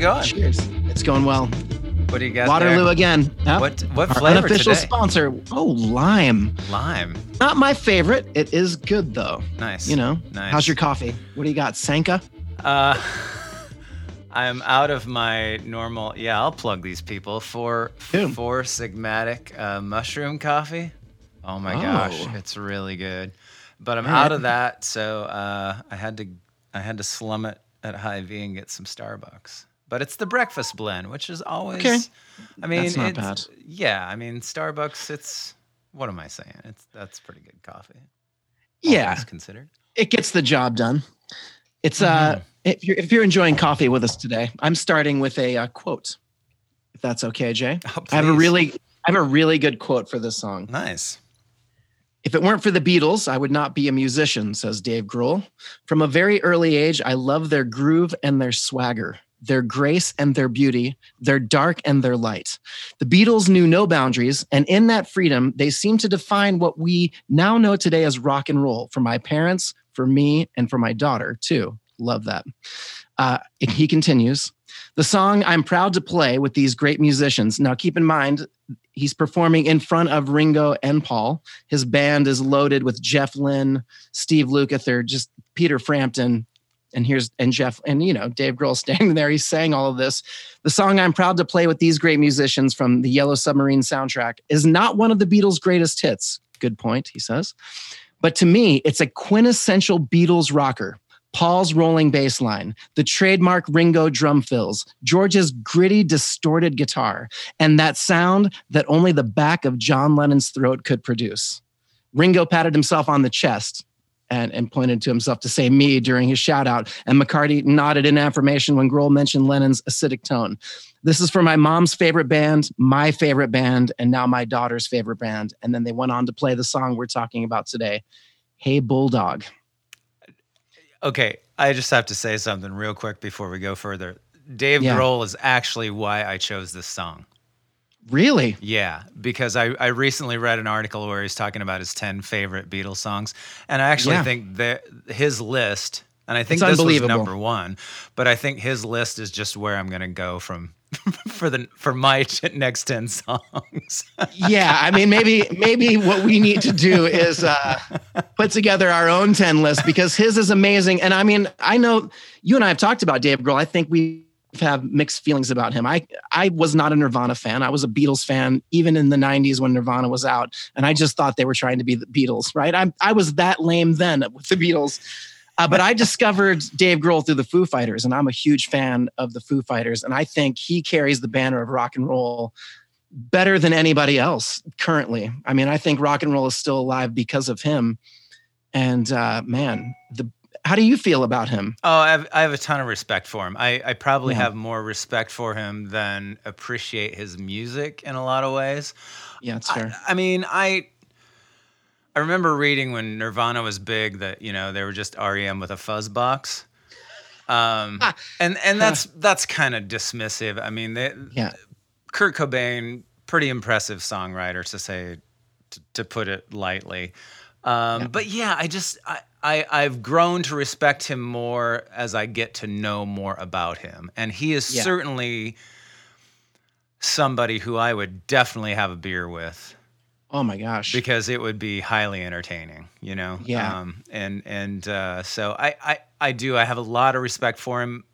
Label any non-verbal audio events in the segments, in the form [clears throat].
man. How's it going? Cheers. It's going well. What do you got Waterloo there? again. Yep. What what Our flavor unofficial today? sponsor. Oh, lime. Lime. Not my favorite. It is good though. Nice. You know. Nice. How's your coffee? What do you got? Sanka? Uh, [laughs] I'm out of my normal. Yeah, I'll plug these people for Dude. Four Sigmatic uh, mushroom coffee. Oh my gosh, Oh. it's really good. But I'm All out of that, so uh, I had to I had to slum it at Hy-Vee and get some Starbucks. But it's the breakfast blend, which is always. Okay. I mean, That's not it's, bad. Yeah, I mean Starbucks. It's what am I saying? It's that's pretty good coffee. all Yeah. considered. It gets the job done. It's uh Mm-hmm. if you're if you're enjoying coffee with us today, I'm starting with a uh, quote. If that's okay, Jay. Oh, I have a really I have a really good quote for this song. nice. If it weren't for the Beatles, I would not be a musician, says Dave Grohl. From a very early age, I love their groove and their swagger, their grace and their beauty, their dark and their light. The Beatles knew no boundaries, and in that freedom, they seem to define what we now know today as rock and roll for my parents, for me, and for my daughter, too. Love that. Uh, he continues. The song I'm proud to play with these great musicians. Now, keep in mind, he's performing in front of Ringo and Paul. His band is loaded with Jeff Lynne, Steve Lukather, just Peter Frampton, and here's and Jeff and you know Dave Grohl [laughs] standing there. He's saying all of this. The song I'm proud to play with these great musicians from the Yellow Submarine soundtrack is not one of the Beatles' greatest hits. Good point, he says. But to me, it's a quintessential Beatles rocker. Paul's rolling bass line, the trademark Ringo drum fills, George's gritty, distorted guitar, and that sound that only the back of John Lennon's throat could produce. Ringo patted himself on the chest and, and pointed to himself to say me during his shout out, and McCartney nodded in affirmation when Grohl mentioned Lennon's acidic tone. This is for my mom's favorite band, my favorite band, and now my daughter's favorite band. And then they went on to play the song we're talking about today, Hey Bulldog. Okay, I just have to say something real quick before we go further. Dave Yeah. Grohl is actually why I chose this song. Really? Yeah, because I, I recently read an article where he's talking about his 10 favorite Beatles songs. And I actually Yeah. think that his list, and I think It's this was number one, but I think his list is just where I'm going to go from [laughs] for the for my [laughs] next 10 songs. [laughs] yeah i mean maybe maybe what we need to do is uh put together our own 10 list because his is amazing and i mean i know you and i have talked about dave grohl i think we have mixed feelings about him i i was not a nirvana fan i was a beatles fan even in the 90s when nirvana was out and i just thought they were trying to be the beatles right i i was that lame then with the beatles uh, but I discovered Dave Grohl through the Foo Fighters, and I'm a huge fan of the Foo Fighters. And I think he carries the banner of rock and roll better than anybody else currently. I mean, I think rock and roll is still alive because of him. And uh, man, the how do you feel about him? Oh, I have, I have a ton of respect for him. I, I probably Yeah. have more respect for him than appreciate his music in a lot of ways. Yeah, it's fair. I, I mean, I I remember reading when Nirvana was big that you know they were just REM with a fuzz box, um, and and that's that's kind of dismissive. I mean, they, yeah, Kurt Cobain, pretty impressive songwriter to say, to, to put it lightly. Um, Yeah. But yeah, I just I, I I've grown to respect him more as I get to know more about him, and he is Yeah. certainly somebody who I would definitely have a beer with oh my gosh. because it would be highly entertaining, you know. Yeah. Um, and and uh, so I, I I do I have a lot of respect for him,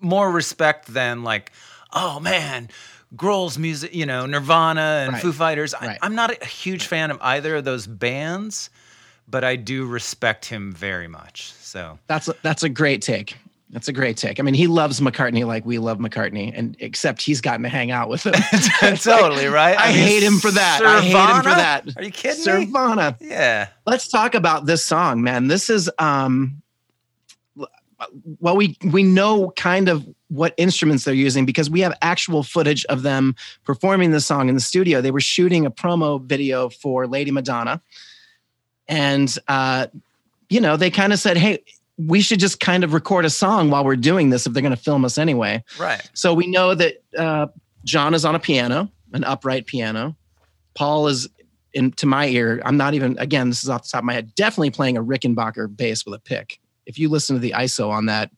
more respect than like, oh man, Grohl's music, you know, Nirvana and Right. Foo Fighters. I, Right. I'm not a huge fan of either of those bands, but I do respect him very much. So That's a, that's a great take. That's a great take. I mean, he loves McCartney like we love McCartney, and except he's gotten to hang out with him. [laughs] totally right. I, hate him for that. I hate him for that. Are you kidding me? Sirvana. Yeah. let's talk about this song man this is um well we we know kind of what instruments they're using because we have actual footage of them performing the song in the studio they were shooting a promo video for lady madonna and uh you know they kind of said hey we should just kind of record a song while we're doing this if they're going to film us anyway Right. so we know that uh, John is on a piano, an upright piano. Paul is, in to my ear, I'm not even. Again, this is off the top of my head. Definitely playing a Rickenbacker bass with a pick. If you listen to the ISO on that,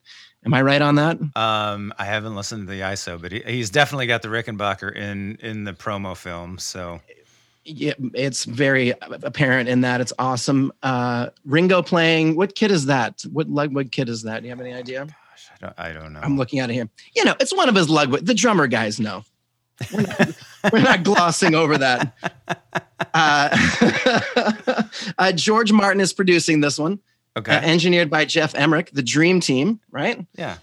Am I right on that? Um, I haven't listened to the ISO, but he, he's definitely got the Rickenbacker in in the promo film. So it's very apparent in that. It's awesome. Uh, Ringo playing. What kid is that? What Ludwig kid is that? Do you have any idea? Gosh, I don't. I don't know. I'm looking at him. You know, it's one of his Ludwig. The drummer guys know. We're not, [laughs] we're not glossing over that. Uh, [laughs] uh, George Martin is producing this one. Okay. Uh, engineered by Geoff Emerick, the Dream Team, right? Yeah.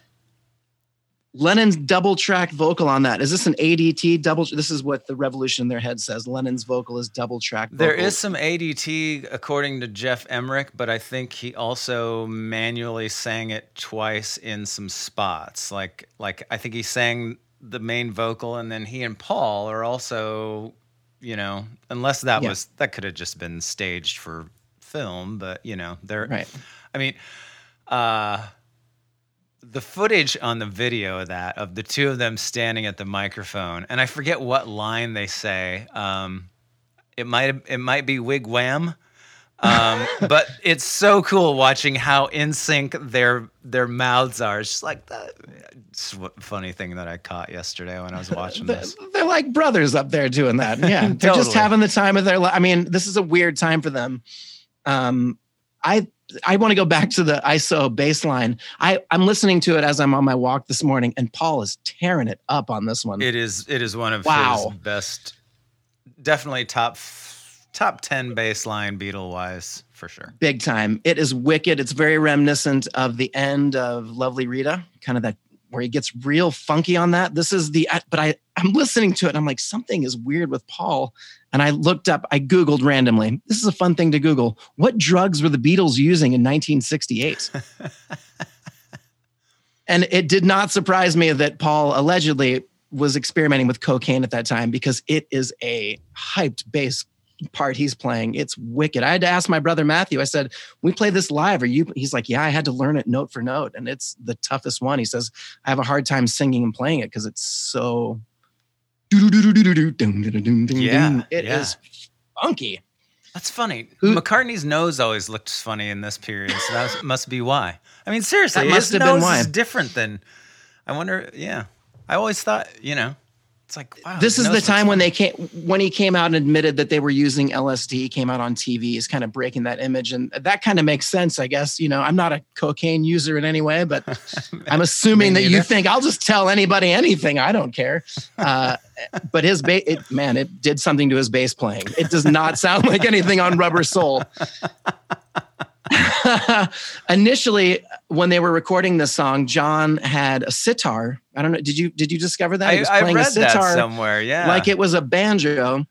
Lennon's double track vocal on that. Is this an ADT double? This is what the revolution in their head says. Lennon's vocal is double track. There is some ADT according to Geoff Emerick, but I think he also manually sang it twice in some spots. Like like I think he sang the main vocal and then he and Paul are also, you know, unless that yeah. was that could have just been staged for film, but you know, they're right. I mean, uh the footage on the video of that of the two of them standing at the microphone, and I forget what line they say. Um, it might it might be wigwam, um, [laughs] but it's so cool watching how in sync their their mouths are. It's just like that. It's funny thing that I caught yesterday when I was watching this. They're like brothers up there doing that. Yeah, [laughs] they're just having the time of their life. I mean, this is a weird time for them. Um, I I want to go back to the ISO bass line. I I'm listening to it as I'm on my walk this morning, and Paul is tearing it up on this one. It is it is one of wow. his best, definitely top top ten bass line Beatle wise for sure. Big time. It is wicked. It's very reminiscent of the end of Lovely Rita, kind of that where he gets real funky on that. This is the but I I'm listening to it and I'm like something is weird with Paul and I looked up I googled randomly. This is a fun thing to google. What drugs were the Beatles using in 1968? [laughs] and it did not surprise me that Paul allegedly was experimenting with cocaine at that time because it is a hyped bass part he's playing. It's wicked. I had to ask my brother Matthew. I said, "We play this live. Are you?" He's like, "Yeah, I had to learn it note for note, and it's the toughest one." He says, "I have a hard time singing and playing it because it's so." Yeah, it yeah. is funky. That's funny. Who, McCartney's nose always looked funny in this period, so that must be why. I mean, seriously, that must his have nose been why. is different than. I wonder. Yeah, I always thought you know it's like wow, this is the time when they came when he came out and admitted that they were using LSD. Came out on TV, is kind of breaking that image, and that kind of makes sense, I guess. You know, I'm not a cocaine user in any way, but [laughs] I'm assuming that you think I'll just tell anybody anything. I don't care. Uh, but his bass, man, it did something to his bass playing. It does not sound like anything on Rubber Soul. [laughs] Initially, when they were recording this song, John had a sitar. I don't know. Did you did you discover that? He was I, playing I read a sitar that somewhere. Yeah, like it was a banjo,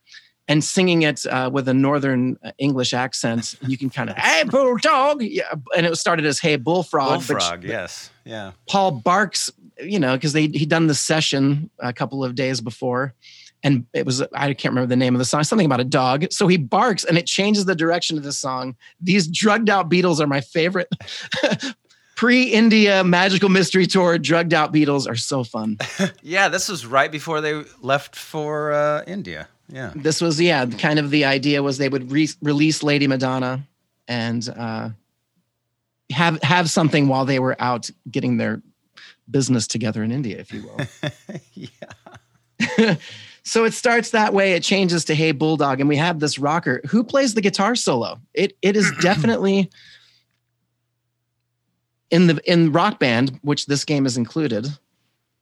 and singing it uh, with a northern uh, English accent. You can kind of hey bulldog, yeah, and it started as hey bullfrog. Bullfrog, but, yes, yeah. Paul barks, you know, because they he'd done the session a couple of days before and it was I can't remember the name of the song, something about a dog. So he barks and it changes the direction of the song. These drugged out Beatles are my favorite. [laughs] Pre-India Magical Mystery Tour drugged out Beatles are so fun. [laughs] yeah, this was right before they left for uh, India. Yeah, this was yeah, kind of the idea was they would re- release Lady Madonna and uh, have have something while they were out getting their business together in India, if you will. [laughs] yeah. [laughs] So it starts that way. It changes to Hey Bulldog, and we have this rocker who plays the guitar solo. It it is [clears throat] definitely in the in Rock Band, which this game is included.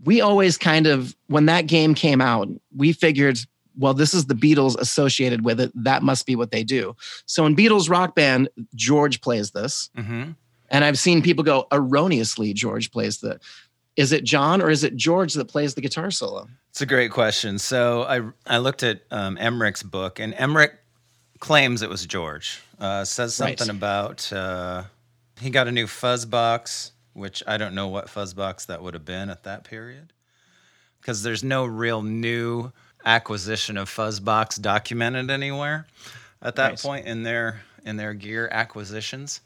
We always kind of when that game came out, we figured, well, this is the Beatles associated with it. That must be what they do. So in Beatles Rock Band, George plays this. Mm-hmm. And I've seen people go erroneously, George plays the is it John or is it George that plays the guitar solo? It's a great question. So I I looked at um, Emerick's book, and Emerick claims it was George. Uh, says something right. about uh, he got a new fuzz box, which I don't know what fuzz box that would have been at that period, because there's no real new acquisition of fuzz box documented anywhere at that point in their in their gear acquisitions.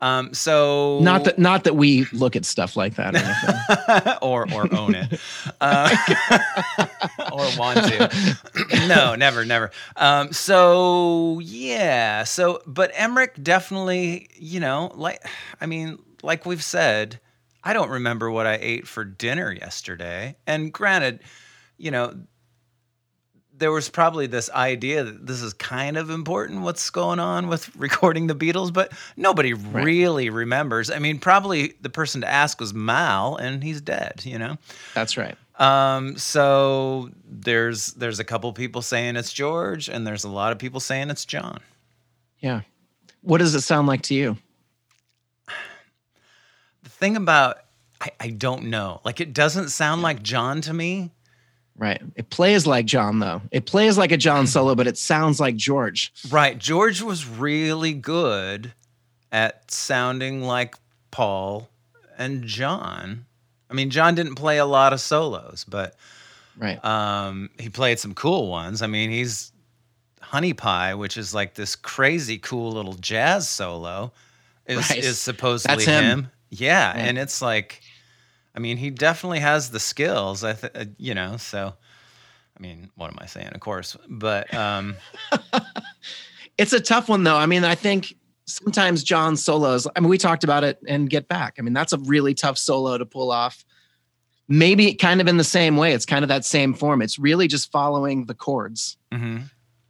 Um, so not that not that we look at stuff like that or [laughs] or, or own it uh, [laughs] or want to. [clears throat] no, never, never. Um, so yeah, so but Emerick definitely, you know, like I mean, like we've said, I don't remember what I ate for dinner yesterday. And granted, you know, there was probably this idea that this is kind of important what's going on with [laughs] recording the Beatles, but nobody right. really remembers. I mean, probably the person to ask was Mal, and he's dead. You know. That's right. Um, so there's there's a couple people saying it's George, and there's a lot of people saying it's John. Yeah. What does it sound like to you? [sighs] The thing about I, I don't know. Like it doesn't sound like John to me Right. It plays like John, though. It plays like a John solo, but it sounds like George. Right. George was really good at sounding like Paul and John. I mean, John didn't play a lot of solos, but right. Um, he played some cool ones. I mean, he's Honey Pie, which is like this crazy cool little jazz solo, is right. is supposedly him. him. Yeah, and it's like I mean, he definitely has the skills. I, th- uh, you know, so. I mean, what am I saying? Of course, but um, [laughs] it's a tough one though. I mean, I think sometimes John solos. I mean, we talked about it and Get Back. I mean, that's a really tough solo to pull off. Maybe kind of in the same way. It's kind of that same form. It's really just following the chords mm-hmm.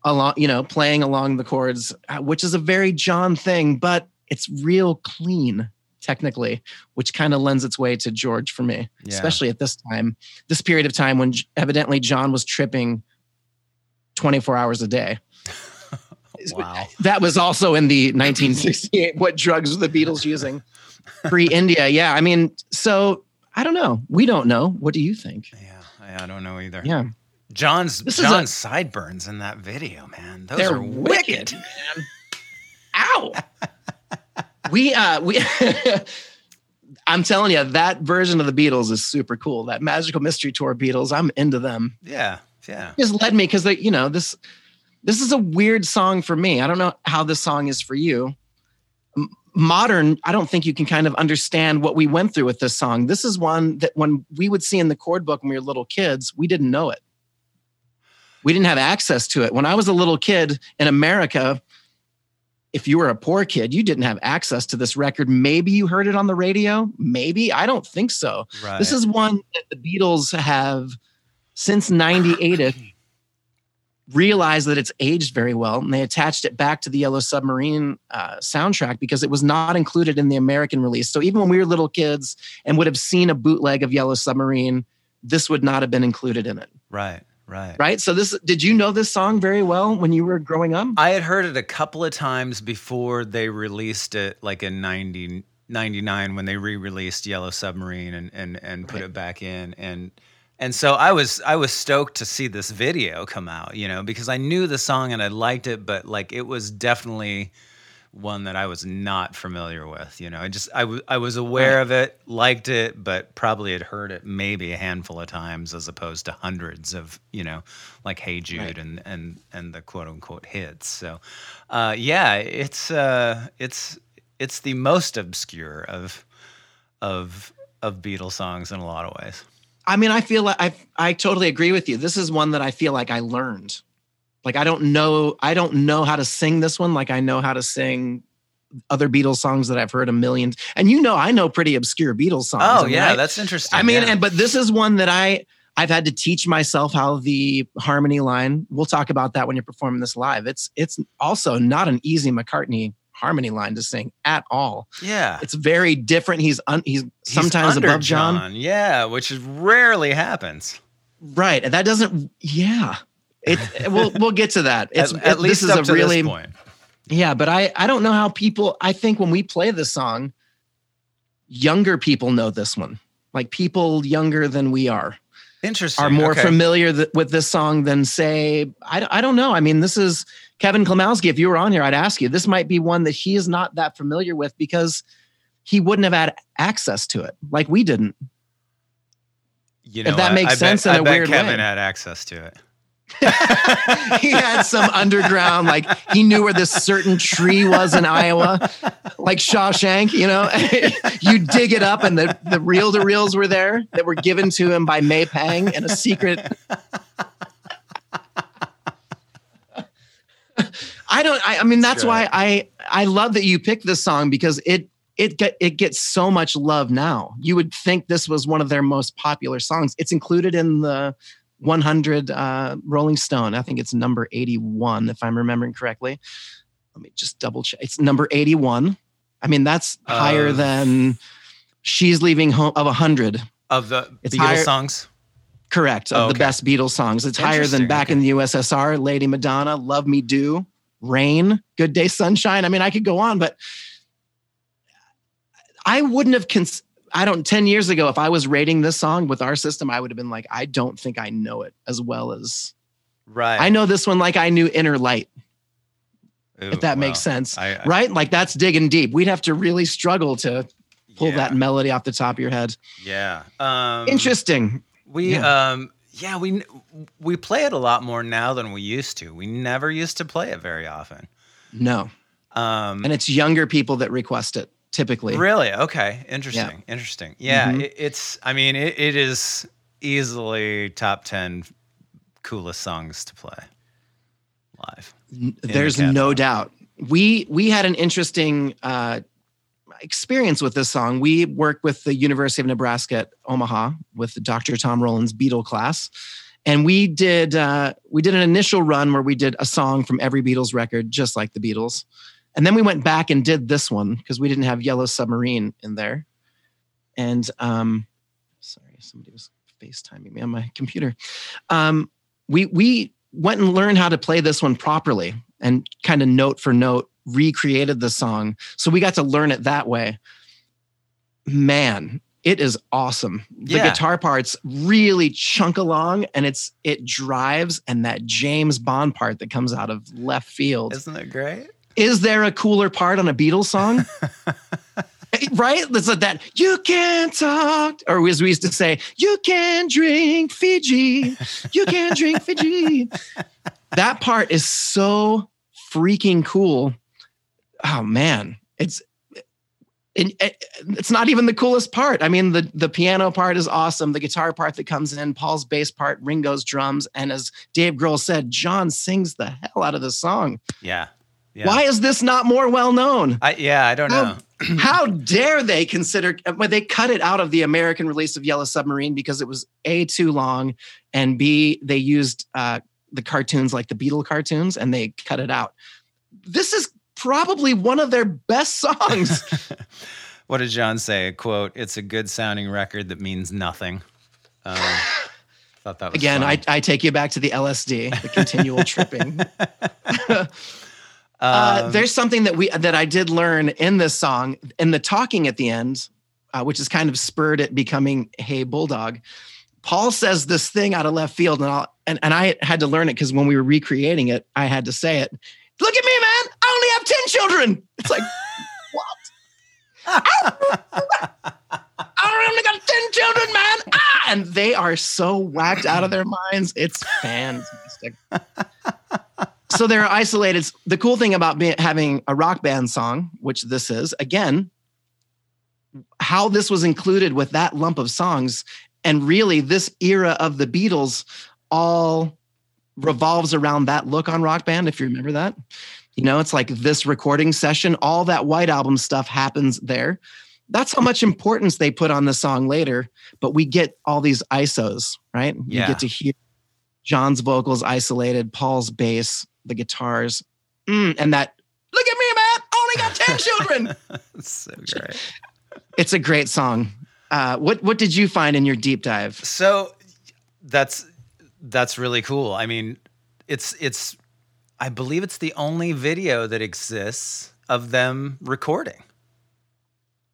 along, you know, playing along the chords, uh, which is a very John thing, but it's real clean technically, which kind of lends its way to George for me, yeah. especially at this time, this period of time when evidently John was tripping 24 hours a day. [laughs] wow. That was also in the 1968. what drugs were the Beatles using? [laughs] Pre India. Yeah. I mean, so I don't know. We don't know. What do you think? Yeah. I don't know either. Yeah. John's this John's a, sideburns in that video, man. Those are wicked. wicked man. Ow [laughs] we uh we [laughs] I'm telling you, that version of the Beatles is super cool. That Magical Mystery Tour Beatles, I'm into them. Yeah, yeah. Just led me because they, you know, this this is a weird song for me. I don't know how this song is for you. Modern, I don't think you can kind of understand what we went through with this song. This is one that when we would see in the chord book when we were little kids, we didn't know it. We didn't have access to it. When I was a little kid in America, if you were a poor kid, you didn't have access to this record. Maybe you heard it on the radio. Maybe. I don't think so. Right. This is one that the Beatles have since 98 realized that it's aged very well and they attached it back to the Yellow Submarine uh, soundtrack because it was not included in the American release. So even when we were little kids and would have seen a bootleg of Yellow Submarine, this would not have been included in it. Right. Right. Right. So this did you know this song very well when you were growing up? I had heard it a couple of times before they released it like in 90, 99 when they re-released Yellow Submarine and and and put right. it back in and and so I was I was stoked to see this video come out, you know, because I knew the song and I liked it, but like it was definitely one that I was not familiar with. You know, I just I, w- I was aware right. of it, liked it, but probably had heard it maybe a handful of times as opposed to hundreds of you know, like Hey Jude right. and and and the quote unquote hits. So, uh, yeah, it's uh, it's it's the most obscure of of of Beatles songs in a lot of ways. I mean, I feel like I I totally agree with you. This is one that I feel like I learned like I don't know I don't know how to sing this one like I know how to sing other Beatles songs that I've heard a million. And you know I know pretty obscure Beatles songs. Oh yeah, I, that's interesting. I mean, yeah. and but this is one that I I've had to teach myself how the harmony line. We'll talk about that when you're performing this live. It's it's also not an easy McCartney harmony line to sing at all. Yeah. It's very different. He's un, he's, he's sometimes above John. John. Yeah, which rarely happens. Right. And that doesn't yeah. It, we'll we'll get to that. It's at, at it, least this is a really point. Yeah, but I I don't know how people. I think when we play this song, younger people know this one. Like people younger than we are. Interesting. Are more okay. familiar th- with this song than say I I don't know. I mean, this is Kevin Klimowski. If you were on here, I'd ask you. This might be one that he is not that familiar with because he wouldn't have had access to it like we didn't. You know, if that makes I sense bet, in a I weird Kevin way. had access to it. [laughs] he had some underground, like he knew where this certain tree was in Iowa, like Shawshank, you know. [laughs] you dig it up, and the, the reel to reels were there that were given to him by May Pang in a secret. I don't, I, I mean, that's why I, I love that you picked this song because it, it get, it gets so much love now. You would think this was one of their most popular songs. It's included in the 100 uh, Rolling Stone. I think it's number 81, if I'm remembering correctly. Let me just double check. It's number 81. I mean, that's higher than She's Leaving Home of 100. Of the It's Beatles higher- songs? Correct. Of Okay. the best Beatles songs. It's higher than back okay. in the USSR, Lady Madonna, Love Me Do, Rain, Good Day Sunshine. I mean, I could go on, but I wouldn't have cons- I don't 10 years ago if I was rating this song with our system, I would have been like, I don't think I know it as well as Right. I know this one like I knew Inner Light, Ooh, if that makes sense. I, I, right? Like that's digging deep. We'd have to really struggle to pull yeah, that melody off the top of your head. Yeah. Um, Interesting. We Yeah. um yeah, we we play it a lot more now than we used to. We never used to play it very often. No. Um And it's younger people that request it typically. Really? Okay. Interesting. Interesting. Yeah. Mhm. It, it's. I mean, it, it is easily top ten coolest songs to play live. The There's no doubt. We we had an interesting uh, experience with this song. We worked with the University of Nebraska at Omaha with Dr. Tom Rowland's Beatle class, and we did uh, we did an initial run where we did a song from every Beatles record, just like the Beatles, and then we went back and did this one because we didn't have Yellow Submarine in there. And um, sorry, somebody was FaceTiming me on my computer. Um, we we went and learned how to play this one properly and kind of note for note recreated the song. So we got to learn it that way. Man, it is awesome. The Yeah. guitar parts really chunk along and it's it drives and that James Bond part that comes out of left field. Isn't it great? Is there a cooler part on a Beatles song? [laughs] right? It's like that you can't talk, or as we used to say, you can drink Fiji. You can drink Fiji. That part is so freaking cool. Oh man, it's it, it- it's not even the coolest part. I mean, the the piano part is awesome. The guitar part that comes in, Paul's bass part, Ringo's drums, and as Dave Grohl said, John sings the hell out of the song. Yeah. Yeah. Why is this not more well known? I, yeah, I don't How- know. [clears throat] How dare they consider when they cut it out of the American release of Yellow Submarine because it was a too long, and b they used uh, the cartoons like the Beatle cartoons and they cut it out. This is probably one of their best songs. [laughs] what did John say? Quote, it's a good sounding record that means nothing. Um, thought that was Again, fun. I, I take you back to the LSD, the continual tripping. [laughs] [laughs] Uh, Um, there's something that we that I did learn in this song, in the talking at the end, uh, which is kind of spurred it becoming "Hey Bulldog." Paul says this thing out of left field, and I'll, and and I had to learn it because when we were recreating it, I had to say it. Look at me, man! I only have ten children. It's like [laughs] what? I only got ten children, man! Ah! And they are so whacked out of their minds. It's fantastic [laughs] so they're isolated. The cool thing about being, having a rock band song, which this is, again, how this was included with that lump of songs, and really this era of the Beatles all revolves around that look on Rock Band. If you remember that, you know, it's like this recording session, all that White Album stuff happens there. That's how much importance they put on the song later, but we get all these ISOs, right? Yeah. You get to hear John's vocals isolated, Paul's bass, the guitars, Mm, and that. Look at me, man! Only got ten [laughs] children. so great. it's a great song. Uh, what what did you find in your deep dive? So that's that's really cool. I mean, it's it's I believe it's the only video that exists of them recording.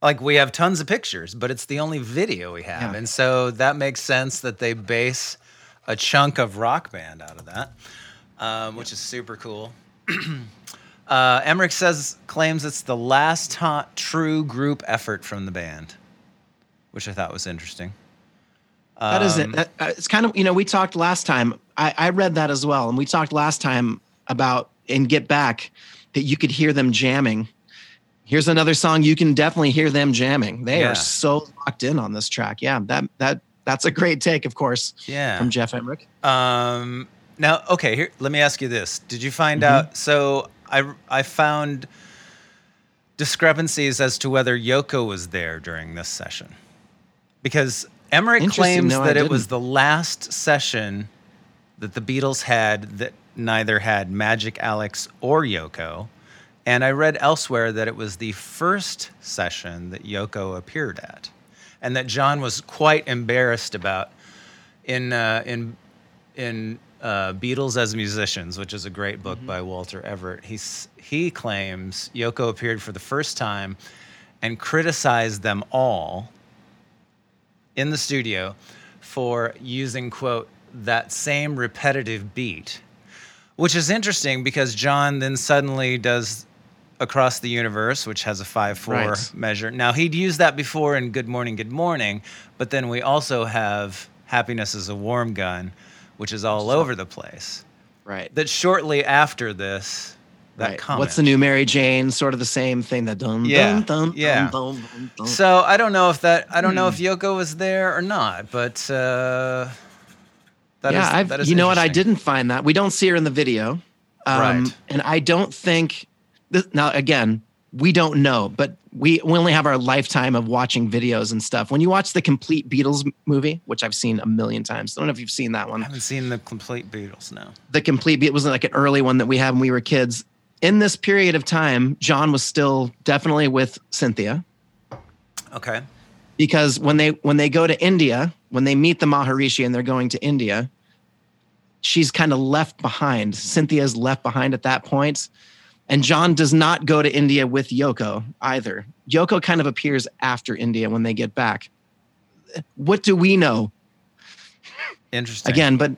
Like we have tons of pictures, but it's the only video we have. Yeah. And so that makes sense that they base a chunk of rock band out of that, um, which is super cool. [clears throat] uh, Emerick says claims it's the last ta- true group effort from the band, which I thought was interesting. That is it. Um, That- uh, it's kind of you know we talked last time. I, I read that as well, and we talked last time about in Get Back that you could hear them jamming. Here's another song you can definitely hear them jamming. They Yeah. are so locked in on this track. Yeah, that that that's a great take, of course, Yeah. from Geoff Emerick. Um, now, okay, here. Let me ask you this: Did you find Mhm. out? So I I found discrepancies as to whether Yoko was there during this session. Because Emerick claims No, that it was the last session that the Beatles had that neither had Magic Alex or Yoko. And I read elsewhere that it was the first session that Yoko appeared at, and that John was quite embarrassed about in uh, in in uh, Beatles as Musicians, which is a great book by Walter Everett. He's, he claims Yoko appeared for the first time and criticized them all in the studio for using quote that same repetitive beat which is interesting because john then suddenly does across the universe which has a 5-4 Right. measure now he'd used that before in good morning good morning but then we also have happiness is a warm gun which is all over the place Right. that shortly after this that right. comment What's the new Mary Jane? Sort of the same thing. That dun Yeah, dun dun yeah. dun dun dun. dun. So I don't know if that I don't know Hmm. if Yoko was there or not, but uh, that yeah, is- I've, that is you know what? I didn't find that. We don't see her in the video, um, Right. And I don't think this, now. Again, we don't know, but we we only have our lifetime of watching videos and stuff. When you watch the complete Beatles movie, which I've seen a million times, I don't know if you've seen that one. I haven't seen the complete Beatles now. The complete it was like an early one that we had when we were kids. In this period of time, John was still definitely with Cynthia. Okay. because when they when they go to India, when they meet the Maharishi and they're going to India, she's kind of left behind. Cynthia's left behind at that point. And John does not go to India with Yoko either. Yoko kind of appears after India when they get back. What do we know? Interesting. Again, but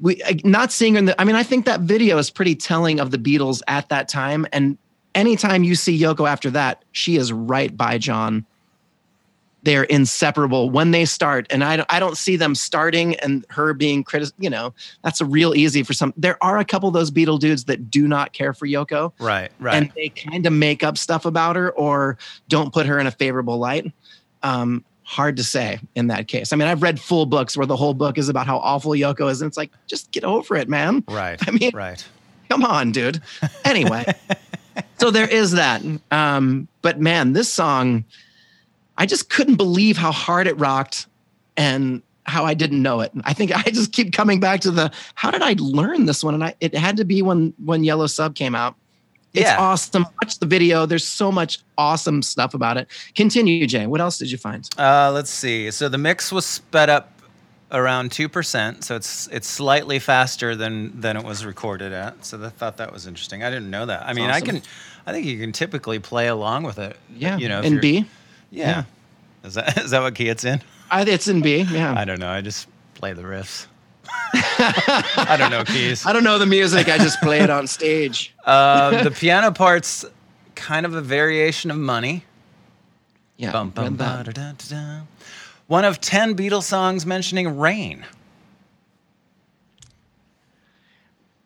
we uh, not seeing her in the I mean, I think that video is pretty telling of the Beatles at that time. And anytime you see Yoko after that, she is right by John. They're inseparable when they start. And I don't I don't see them starting and her being critic, you know, that's a real easy for some. There are a couple of those Beatle dudes that do not care for Yoko. Right. Right. And they kind of make up stuff about her or don't put her in a favorable light. Um, hard to say in that case. I mean, I've read full books where the whole book is about how awful Yoko is, and it's like, just get over it, man. right. [laughs] I mean, right. come on, dude. Anyway, [laughs] so there is that. Um, but man, this song, I just couldn't believe how hard it rocked and how I didn't know it. I think [laughs] I just keep coming back to the how did I learn this one? And I it had to be when when Yellow Sub came out. It's Yeah. awesome. Watch the video. There's so much awesome stuff about it. Continue, Jay. What else did you find? Uh, let's see. So the mix was sped up around two percent, so it's it's slightly faster than than it was recorded at. So I thought that was interesting. I didn't know that. I mean, I can, I think you can typically play along with it. Yeah. You know, in B. Yeah. Is that [laughs] is that what key it's in? I, it's in B. Yeah. I don't know. I just play the riffs. [laughs] I don't know keys. I don't know the music. I just play it on stage. Um, the piano part's kind of a variation of money. Yeah. Bum, bum, ba, da, da, da. One of 10 Beatles songs mentioning rain.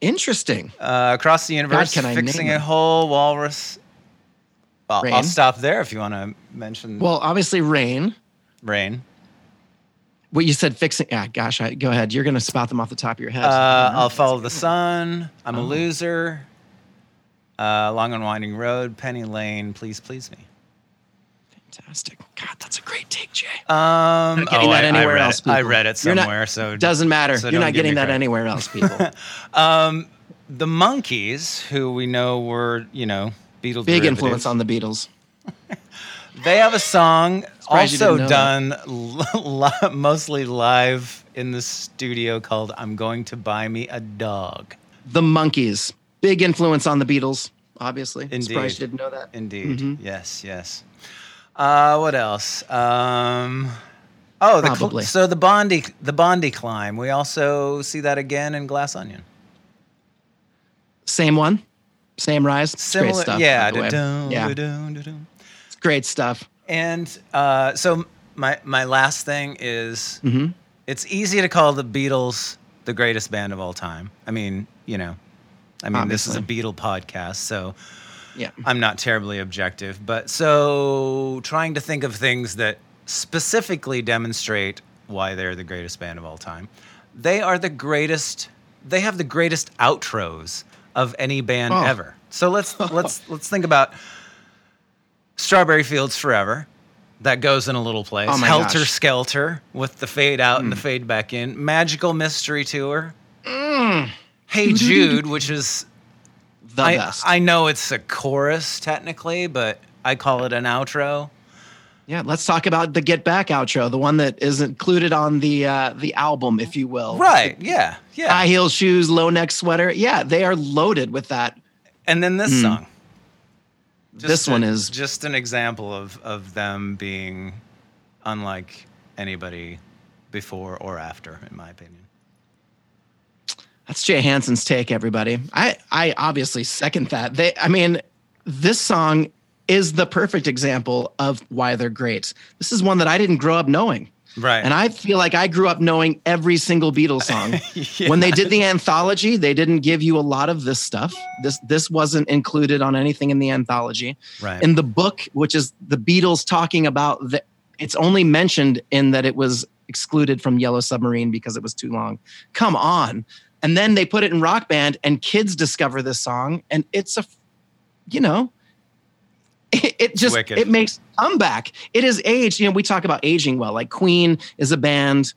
Interesting. Uh, across the universe, I fixing a hole, walrus. Well, I'll stop there if you want to mention Well, obviously, rain. rain. What you said, fixing. Yeah, gosh, I, go ahead. You're going to spout them off the top of your head. Uh, I'll follow the sun. I'm a Oh. loser. Uh, long and winding road. Penny Lane. Please, please me. Fantastic. God, that's a great take, Jay. Um, Not getting oh, that I, anywhere I read else, It. I read it You're not- somewhere, so Doesn't matter. so You're don't getting that credit. anywhere else, people. [laughs] Um, the Monkees, who we know were, you know, Beatles. Big derivatives, influence on the Beatles. [laughs] They have a song also done [laughs] mostly live in the studio called "I'm Going to Buy Me a Dog." The Monkees. Big influence on the Beatles, obviously. Indeed. Surprised you didn't know that. Indeed, Mhm. yes, yes. Uh, what else? Um, oh, the cl- so the Bondi, the Bondi climb. We also see that again in Glass Onion. Same one. Same rise. It's great Similar, stuff. yeah, yeah. It's great stuff. And uh, so my my last thing is hmm it's easy to call the Beatles the greatest band of all time. I mean, you know, I mean this is a Beatle podcast, so Yeah. I'm not terribly objective, but so trying to think of things that specifically demonstrate why they're the greatest band of all time. They are the greatest. They have the greatest outros of any band Oh. ever. So let's [laughs] let's let's think about Strawberry Fields Forever. That goes in a little place. Oh Helter gosh. Skelter with the fade out and the Mm. fade back in. Magical Mystery Tour. Mm, Hey [laughs] Jude, which is the I, best. I know it's a chorus technically, but I call it an outro. Yeah, let's talk about the Get Back outro, the one that is included on the uh, the album, if you will. Right. Yeah. Yeah. High heel shoes, low neck sweater. Yeah, they are loaded with that. and then this Mm. song. This a- one is- just an example of of them being unlike anybody before or after, in my opinion. That's Jay Hanson's take, everybody. I I obviously second that. They I mean, this song is the perfect example of why they're great. This is one that I didn't grow up knowing. Right. And I feel like I grew up knowing every single Beatles song. [laughs] Yeah. When they did the anthology, they didn't give you a lot of this stuff. This this wasn't included on anything in the anthology. right. In the book, which is the Beatles talking about the it's only mentioned in that it was excluded from Yellow Submarine because it was too long. Come on. And then they put it in Rock Band and kids discover this song and it's a you know it, it just wicked. it makes comeback. It is age. you know, we talk about aging well. Like Queen is a band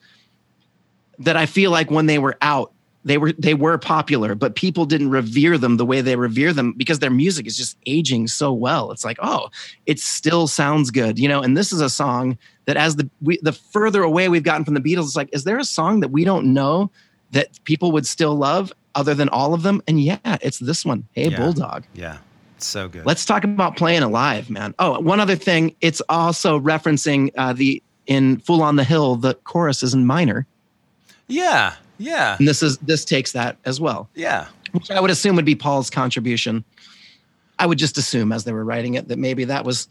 that I feel like when they were out, they were they were popular, but people didn't revere them the way they revere them because their music is just aging so well. It's like, oh, it still sounds good, you know. And this is a song that, as the we, the further away we've gotten from the Beatles, it's like, is there a song that we don't know that people would still love other than all of them? And yeah, it's this one, Hey Yeah. Bulldog. yeah. So good. Let's talk about playing alive, man. Oh, one other thing, it's also referencing uh, the in Fool on the Hill, the chorus is in minor, yeah. Yeah. and this is this takes that as well. Yeah. which I would assume would be Paul's contribution. I would just assume as they were writing it that maybe that was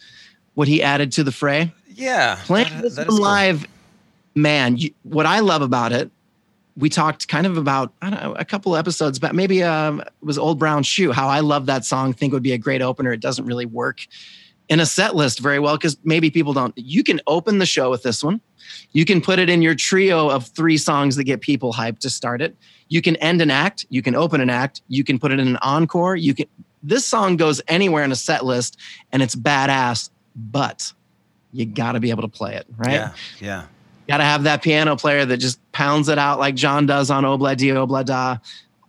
what he added to the fray. Yeah. Playing That- this that one cool. live, man, you, what I love about it, we talked kind of about I don't know a couple episodes but maybe um, it was Old Brown Shoe. How I love that song, think would be a great opener. It doesn't really work in a set list very well because maybe people don't. You can open the show with this one. You can put it in your trio of three songs that get people hyped to start it. You can end an act. You can open an act. You can put it in an encore. You can. This song goes anywhere in a set list, and it's badass. But you got to be able to play it, right? Yeah. Yeah. Got to have that piano player that just pounds it out like John does on Obla Di Obla Da.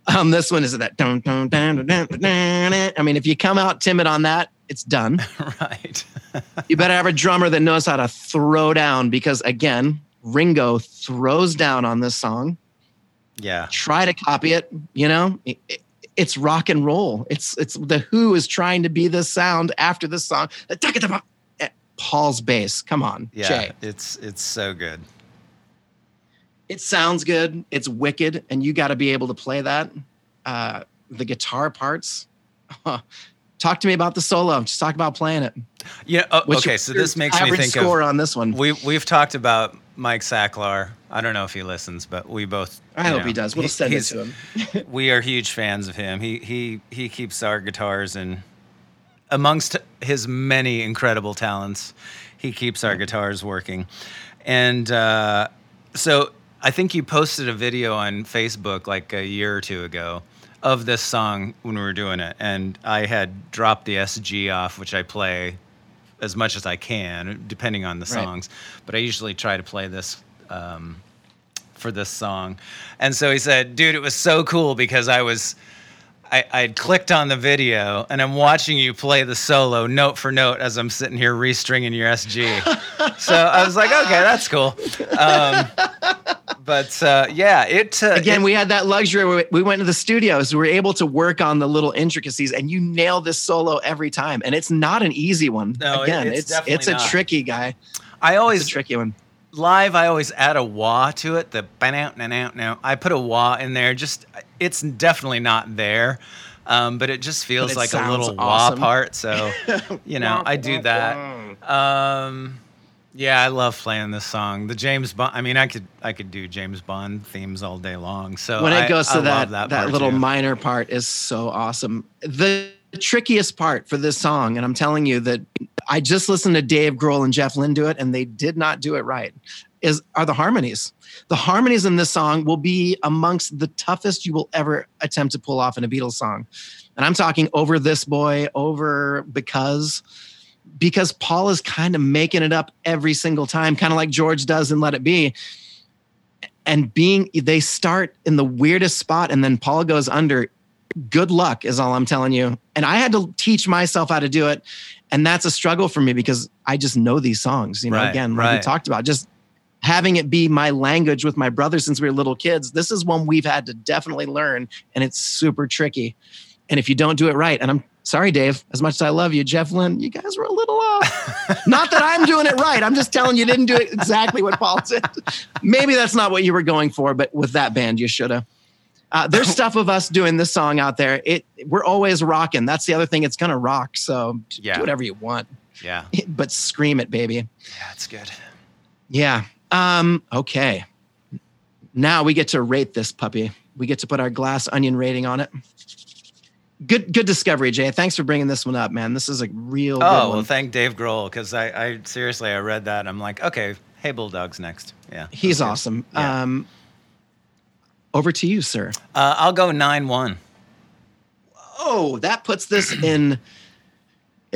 Um, this one is that. Dun, dun, dun. I mean, if you come out timid on that, it's done. [laughs] right. [laughs] You better have a drummer that knows how to throw down because, again, Ringo throws down on this song. yeah. Try to copy it. You know, It- it- it's rock and roll. It's it's the Who is trying to be this sound after this song. Paul's bass. Come on, Yeah. Jay. It's it's so good. it sounds good. It's wicked, and you got to be able to play that. Uh, the guitar parts. [laughs] talk to me about the solo. Just talk about playing it. Yeah. Oh, okay. So this makes me think score of on this one. we we've talked about Mike Sacklar. I don't know if he listens, but we both. I hope know, he does. We'll he- send it to him. [laughs] we are huge fans of him. He he he keeps our guitars and amongst his many incredible talents, he keeps our guitars working. And uh, so I think you posted a video on Facebook like a year or two ago of this song when we were doing it, and I had dropped the SG off, which I play as much as I can, depending on the Right. songs. But I usually try to play this. Um, for this song. And so he said, dude, it was so cool because I was I, I'd clicked on the video and I'm watching you play the solo note for note as I'm sitting here restringing your SG. [laughs] so I was like, okay, that's cool. Um, but uh, yeah, it uh, Again, it- we had that luxury. where We went to the studios. We were able to work on the little intricacies, and you nail this solo every time. And it's not an easy one. No, Again, it's it's it's a not. tricky guy. I It's always a tricky one. live I always add a wah to it. The ban out and out now. I put a wah in there. Just it's definitely not there, um, but it just feels it like a sounds little wah part. So [laughs] you know, I do that. Um, yeah, I love playing this song. The James Bond. I mean, I could I could do James Bond themes all day long. So when it I- goes I to love that that, part little too. minor part is so awesome. The trickiest part for this song, and I'm telling you that I just listened to Dave Grohl and Jeff Lynne do it, and they did not do it right. Is are the harmonies? The harmonies in this song will be amongst the toughest you will ever attempt to pull off in a Beatles song, and I'm talking over this boy, over because because Paul is kind of making it up every single time, kind of like George does in Let It Be. And being, they start in the weirdest spot and then Paul goes under. Good luck is all I'm telling you. And I had to teach myself how to do it. And that's a struggle for me because I just know these songs. You know, Right, again, like right. we talked about, just having it be my language with my brother since we were little kids. This is one we've had to definitely learn, and it's super tricky. And if you don't do it right, and I'm sorry, Dave, as much as I love you, Jeff Lynne, you guys were a little off. [laughs] not that I'm doing it right. I'm just telling you, you didn't do it exactly what Paul said. Maybe that's not what you were going for, but with that band, you should have. Uh, there's stuff of us doing this song out there. It we're always rocking. That's the other thing. It's gonna rock. So Yeah. do whatever you want, Yeah. but scream it, baby. Yeah, it's good. Yeah. Um, okay. Now we get to rate this puppy. We get to put our glass onion rating on it. Good good discovery, Jay. Thanks for bringing this one up, man. This is a real good Oh, one. well, thank Dave Grohl because I, I seriously, I read that. I'm like, okay, hey, Bulldog's next. Yeah. He's awesome. Yeah. Um, over to you, sir. Uh, I'll go 9 1. Oh, that puts this in.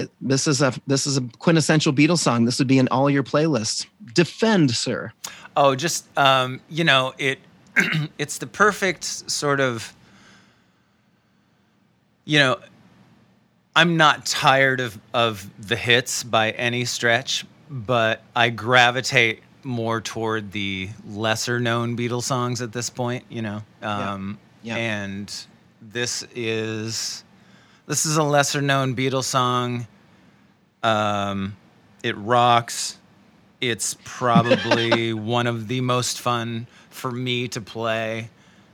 It- this is a this is a quintessential Beatles song. This would be in all your playlists. Defend, sir. Oh, just um, you know, it [clears throat] it's the perfect sort of you know, I'm not tired of of the hits by any stretch, but I gravitate more toward the lesser known Beatles songs at this point, you know. Um Yeah. and this is this is a lesser known Beatles song. Um it rocks it's probably [laughs] one of the most fun for me to play.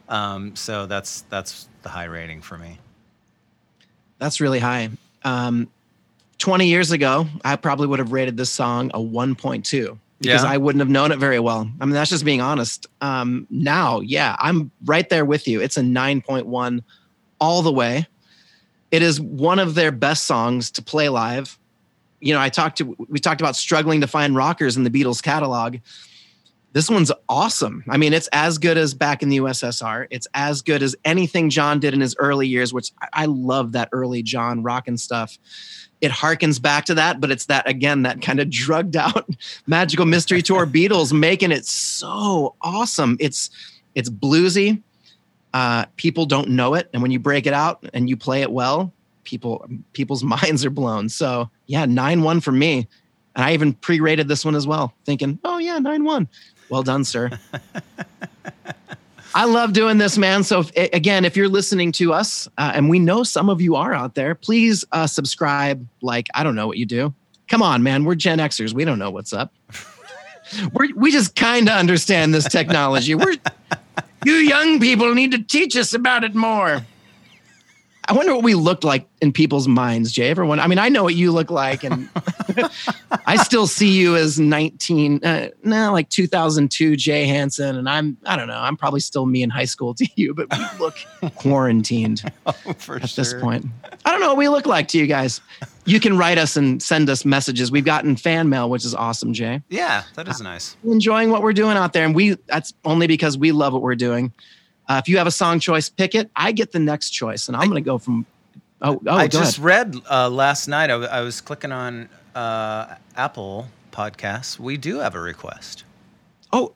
Um, so that's that's the high rating for me. That's really high. Um, 20 years ago, I probably would have rated this song a 1.2 because Yeah. I wouldn't have known it very well. I mean, that's just being honest. Um, now, yeah, I'm right there with you. It's a 9.1 all the way. It is one of their best songs to play live. You know, I talked to we talked about struggling to find rockers in the Beatles catalog. This one's awesome. I mean, it's as good as back in the USSR. It's as good as anything John did in his early years, which I- love that early John rockin' stuff. It harkens back to that, but it's that again, that kind of drugged out [laughs] magical mystery tour Beatles making it so awesome. It's it's bluesy. Uh, people don't know it, and when you break it out and you play it well, people people's [laughs] minds are blown. So yeah, nine one for me. And I even pre-rated this one as well, thinking, oh yeah, nine one. Well done, sir. [laughs] I love doing this, man. So if, again, if you're listening to us, uh, and we know some of you are out there, please uh, subscribe. Like I don't know what you do. Come on, man. We're Gen Xers. We don't know what's up. [laughs] We're, we just kind of understand this technology. We're you young people need to teach us about it more. I wonder what we looked like in people's minds, Jay. Everyone, I mean, I know what you look like, and [laughs] I still see you as 19, uh, no, like 2002 Jay Hansen, and I'm, I don't know, I'm probably still me in high school to you, but we look [laughs] quarantined [laughs] For at this point. I don't know what we look like to you guys. You can write us and send us messages. We've gotten fan mail, which is awesome, Jay. Yeah, that is nice. Enjoying what we're doing out there, and we that's only because we love what we're doing. Uh, if you have a song choice, pick it. I get the next choice, and I'm going to go from. Oh, oh, I just ahead. read uh, last night. I, w- I was clicking on uh, Apple Podcasts. We do have a request. Oh,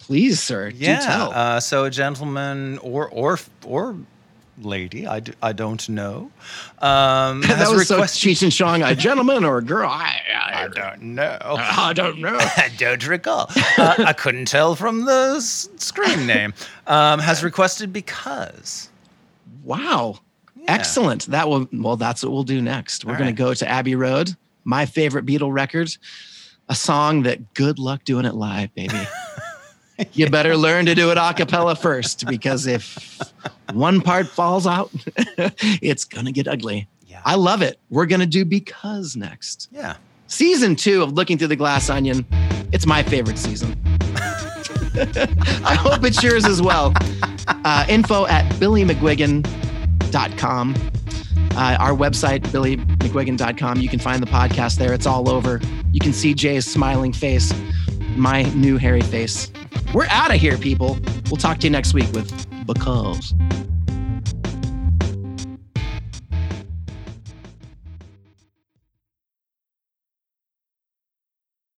please, sir, Yeah. do tell. Uh, so a gentleman or or or lady, I, d- I don't know, [laughs] um, that has was so requested. Cheech and Chong, a gentleman or a girl? I, I, I don't know. [laughs] I don't know. [laughs] I don't recall. Uh, I couldn't tell from the s- screen name. Um, has requested because. Wow. Excellent. That will well, that's what we'll do next. We're All gonna go to Abbey Road, my favorite Beatle record, a song that good luck doing it live, baby. [laughs] You better learn to do it a cappella first, because if one part falls out, [laughs] it's gonna get ugly. Yeah. I love it. We're gonna do because next. Yeah. Season two of Looking Through the Glass Onion. It's my favorite season. [laughs] I hope it's yours as well. Uh, info at billymcguigan.com. Uh, our website, billymcguigan.com. You can find the podcast there. It's all over. You can see Jay's smiling face, my new hairy face. We're out of here, people. We'll talk to you next week with Because.